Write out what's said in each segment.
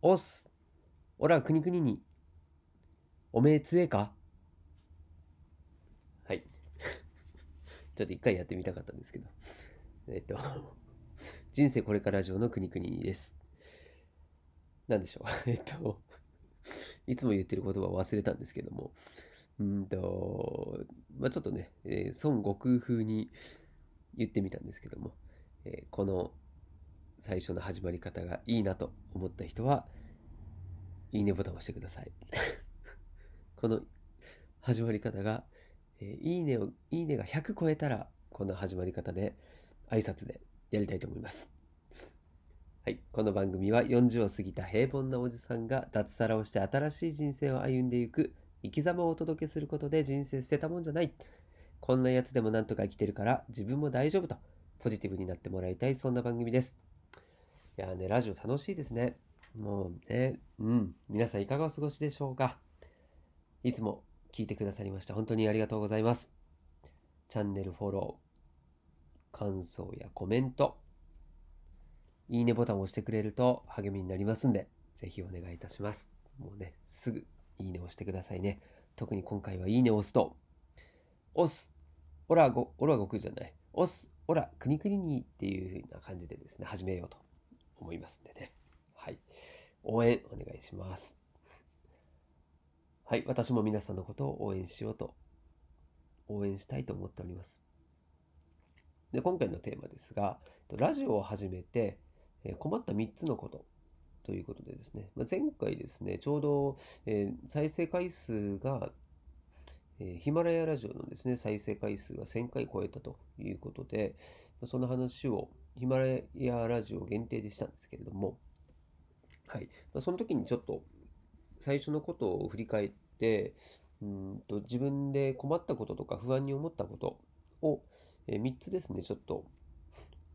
おっす。おら、くにくにに。おめえつえか？はい。ちょっと一回やってみたかったんですけど。えっと、人生これから上のくにくにです。なんでしょう？えっと、いつも言ってる言葉を忘れたんですけども、うんと、まあ、ちょっとね、えー、孫悟空風に言ってみたんですけども、えー、この最初の始まり方がいいなと思った人は、いいねボタンを押してください。この始まり方が、えー、いいねを、いいねが100超えたら、この始まり方で挨拶でやりたいと思います。はい。この番組は40を過ぎた平凡なおじさんが脱サラをして新しい人生を歩んでいく生き様をお届けすることで人生捨てたもんじゃない。こんなやつでもなんとか生きてるから自分も大丈夫とポジティブになってもらいたいそんな番組です。いやね、ラジオ楽しいですね。もうね、うん。皆さんいかがお過ごしでしょうか？いつも聞いてくださりました本当にありがとうございます。チャンネルフォロー、感想やコメント、いいねボタンを押してくれると励みになりますんで、ぜひお願いいたします。もうね、すぐいいねを押してくださいね。特に今回はいいねを押すと、押す、オラご、オラごくじゃない、押す、オラ、くにくににっていう風な感じでですね、始めようと思いますんでね。はい。応援お願いします。はい。私も皆さんのことを応援しようと、応援したいと思っております。で、今回のテーマですが、ラジオを始めて困った3つのことということでですね、まあ、前回ですね、ちょうど、えー、再生回数が、ヒマラヤラジオのですね、再生回数が1000回超えたということで、その話をヒマラヤラジオ限定でしたんですけれども、はい。その時にちょっと最初のことを振り返って、うんと自分で困ったこととか不安に思ったことを、え、3つですね、ちょっと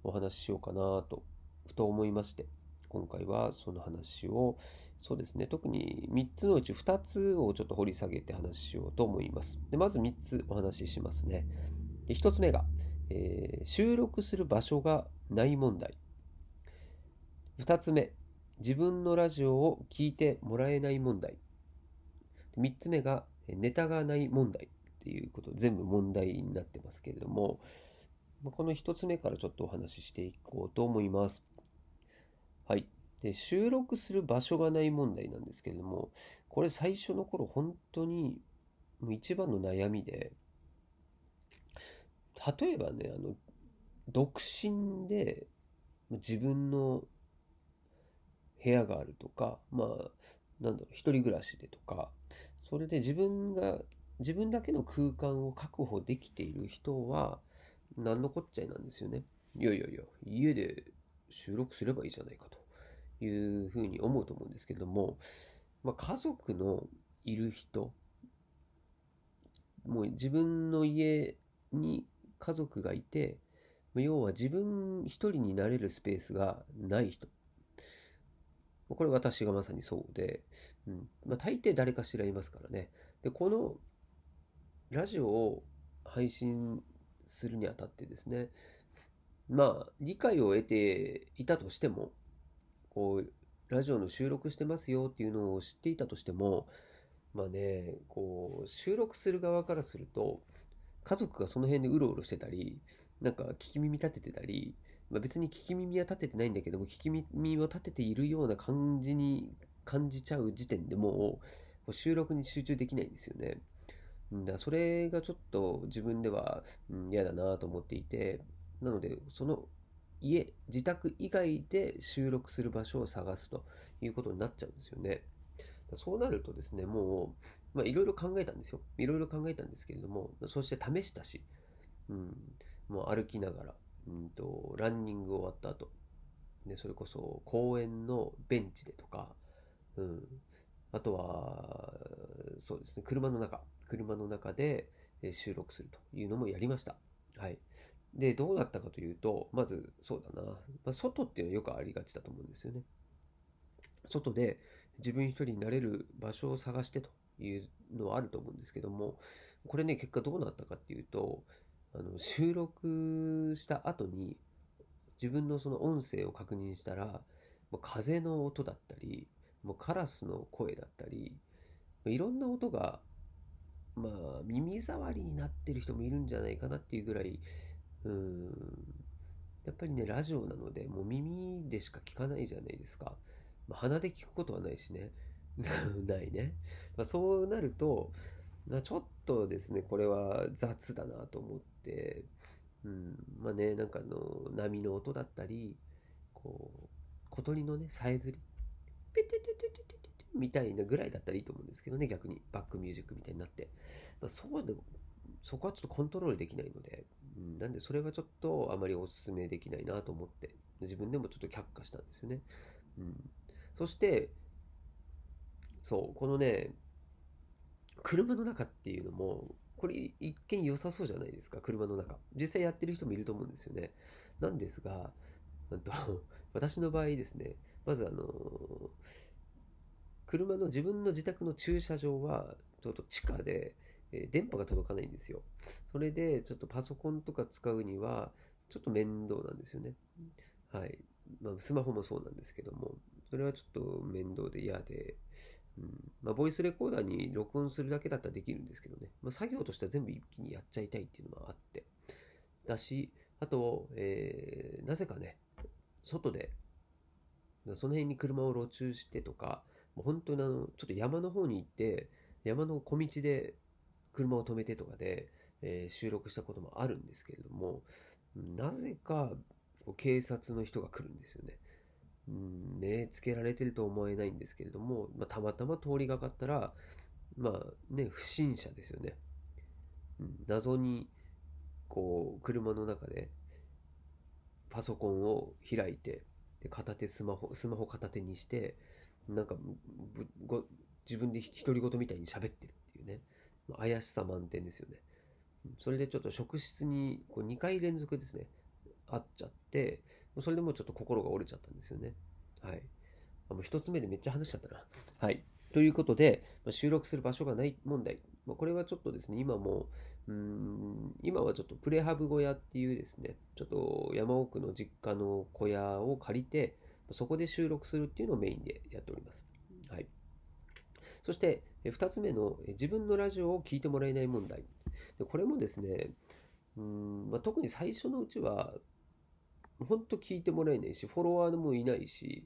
お話ししようかなと、ふと思いまして、今回はその話を、そうですね、特に3つのうち2つをちょっと掘り下げて話しようと思います。でまず3つお話ししますね。で1つ目が、えー、収録する場所がない問題。2つ目、自分のラジオを聞いてもらえない問題。3つ目が、ネタがない問題っていうこと、全部問題になってますけれども、この1つ目からちょっとお話ししていこうと思います。はい。で、収録する場所がない問題なんですけれども、これ最初の頃本当にもう一番の悩みで、例えばね、あの、独身で自分の部屋があるとか、まあ、なんだろう、一人暮らしでとか、それで自分が、自分だけの空間を確保できている人は、何のこっちゃいなんですよね。いやいやいや、家で収録すればいいじゃないかというふうに思うと思うんですけども、まあ、家族のいる人、もう自分の家に家族がいて、要は自分一人になれるスペースがない人。これ私がまさにそうで、うんまあ、大抵誰かしらいますからね。で、このラジオを配信するにあたってですね、まあ、理解を得ていたとしても、こう、ラジオの収録してますよっていうのを知っていたとしても、まあね、こう、収録する側からすると、家族がその辺でうろうろしてたり、なんか聞き耳立ててたり、まあ、別に聞き耳は立ててないんだけども、聞き耳を立てているような感じに感じちゃう時点でもう、収録に集中できないんですよね。だそれがちょっと自分では、うん、嫌だなと思っていて、なので、その家、自宅以外で収録する場所を探すということになっちゃうんですよね。そうなるとですね、もう、まあいろいろ考えたんですよ。いろいろ考えたんですけれども、そして試したし、うん、もう歩きながら、うんと、ランニング終わった後、ね、それこそ公園のベンチでとか、うん、あとは、そうですね、車の中、車の中で収録するというのもやりました。はい。で、どうなったかというと、まず、そうだな、まあ、外っていうのはよくありがちだと思うんですよね。外で自分一人になれる場所を探してというのはあると思うんですけども、これね、結果どうなったかっていうと、あの収録した後に自分のその音声を確認したら、風の音だったり、もうカラスの声だったり、いろんな音が、まあ、耳障りになってる人もいるんじゃないかなっていうぐらい、うん、やっぱりね、ラジオなので、もう耳でしか聞かないじゃないですか。まあ、鼻で聞くことはないしね。ないね。まあ、そうなると、まあ、ちょっとですね、これは雑だなと思って、うん、まあね、なんかあの、波の音だったり、こう、小鳥のね、さえずり、ペテテテテテテみたいなぐらいだったらいいと思うんですけどね、逆に、バックミュージックみたいになって。まあ、そうでも、そこはちょっとコントロールできないので、なんでそれはちょっとあまりお勧めできないなと思って、自分でもちょっと却下したんですよね。うん、そして、そう、このね、車の中っていうのも、これ一見良さそうじゃないですか、車の中。実際やってる人もいると思うんですよね。なんですが、なんと 私の場合ですね、まずあの、車の自分の自宅の駐車場は、ちょっと地下で、え、電波が届かないんですよ。それで、ちょっとパソコンとか使うには、ちょっと面倒なんですよね。はい。まあ、スマホもそうなんですけども、それはちょっと面倒で嫌で、うんまあ、ボイスレコーダーに録音するだけだったらできるんですけどね、まあ、作業としては全部一気にやっちゃいたいっていうのもあって、だし、あと、えー、なぜかね、外で、その辺に車を路駐してとか、もう本当にあの、ちょっと山の方に行って、山の小道で車を止めてとかで、えー、収録したこともあるんですけれども、なぜか警察の人が来るんですよね。うん、目つけられてると思えないんですけれども、まあ、たまたま通りがかったら、まあね、不審者ですよね。謎に、こう、車の中で、パソコンを開いて、で片手スマホ、スマホ片手にして、なんか、自分で独り言みたいに喋ってるっていうね、怪しさ満点ですよね。それでちょっと職質にこう2回連続ですね、会っちゃって、それでもうちょっと心が折れちゃったんですよね。はい。もう一つ目でめっちゃ話しちゃったな。はい。ということで、ま、収録する場所がない問題。まあ、これはちょっとですね、今も、うん、今はちょっとプレハブ小屋っていうですね、ちょっと山奥の実家の小屋を借りて、そこで収録するっていうのをメインでやっております。そして、二つ目の自分のラジオを聞いてもらえない問題。これもですね、うんまあ、特に最初のうちは本当聞いてもらえないし、フォロワーもいないし、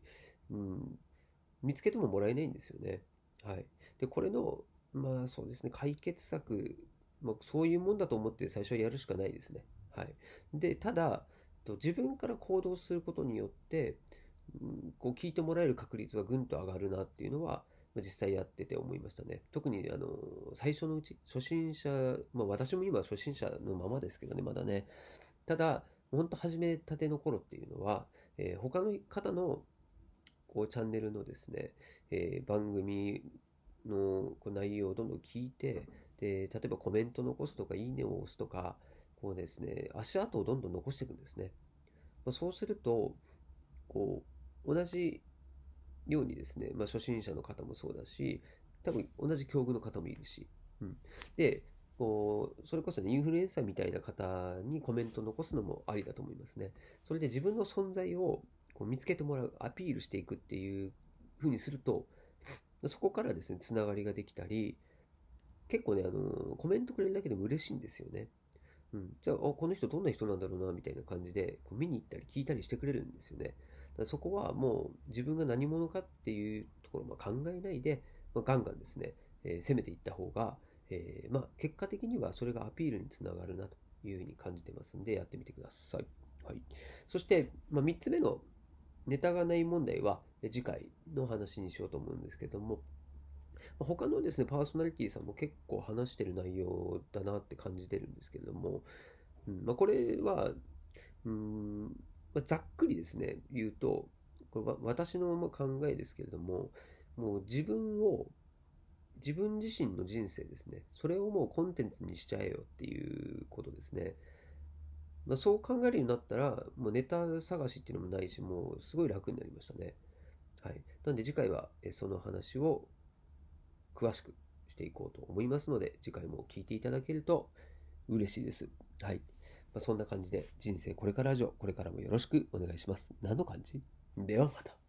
うん、見つけてももらえないんですよね。はい。で、これの、まあそうですね、解決策、まあ、そういうもんだと思って最初はやるしかないですね。はい。で、ただ、自分から行動することによって、うん、こう聞いてもらえる確率はぐんと上がるなっていうのは、実際やってて思いましたね。特にあの最初のうち、初心者、まあ私も今初心者のままですけどね、まだね。ただ、本当始めたての頃っていうのは、えー、他の方のこうチャンネルのですね、えー、番組のこう内容をどんどん聞いてで、例えばコメント残すとか、いいねを押すとか、こうですね、足跡をどんどん残していくんですね。まあ、そうすると、こう、同じようにですね、まあ、初心者の方もそうだし、多分同じ境遇の方もいるし、うん。で、こう、それこそね、インフルエンサーみたいな方にコメント残すのもありだと思いますね。それで自分の存在をこう見つけてもらう、アピールしていくっていう風にすると、そこからですね、つながりができたり、結構ね、あの、コメントくれるだけでも嬉しいんですよね。うん。じゃあ、この人どんな人なんだろうな、みたいな感じで、こう見に行ったり聞いたりしてくれるんですよね。そこはもう自分が何者かっていうところを考えないで、まあ、ガンガンですね、えー、攻めていった方が、えー、まあ、結果的にはそれがアピールにつながるなというふうに感じてますんで、やってみてください。はい。そして、まあ、3つ目のネタがない問題は、次回の話にしようと思うんですけども、他のですね、パーソナリティさんも結構話してる内容だなって感じてるんですけども、うんまあ、これは、うんまあ、ざっくりですね、言うと、これは私の考えですけれども、もう自分を自分自身の人生ですね。それをもうコンテンツにしちゃえよっていうことですね。まあ、そう考えるようになったら、もうネタ探しっていうのもないし、もうすごい楽になりましたね。はい。なんで次回はその話を詳しくしていこうと思いますので、次回も聞いていただけると嬉しいです。はい。まあ、そんな感じで人生これからラジオ、これからもよろしくお願いします。何の感じ？ではまた。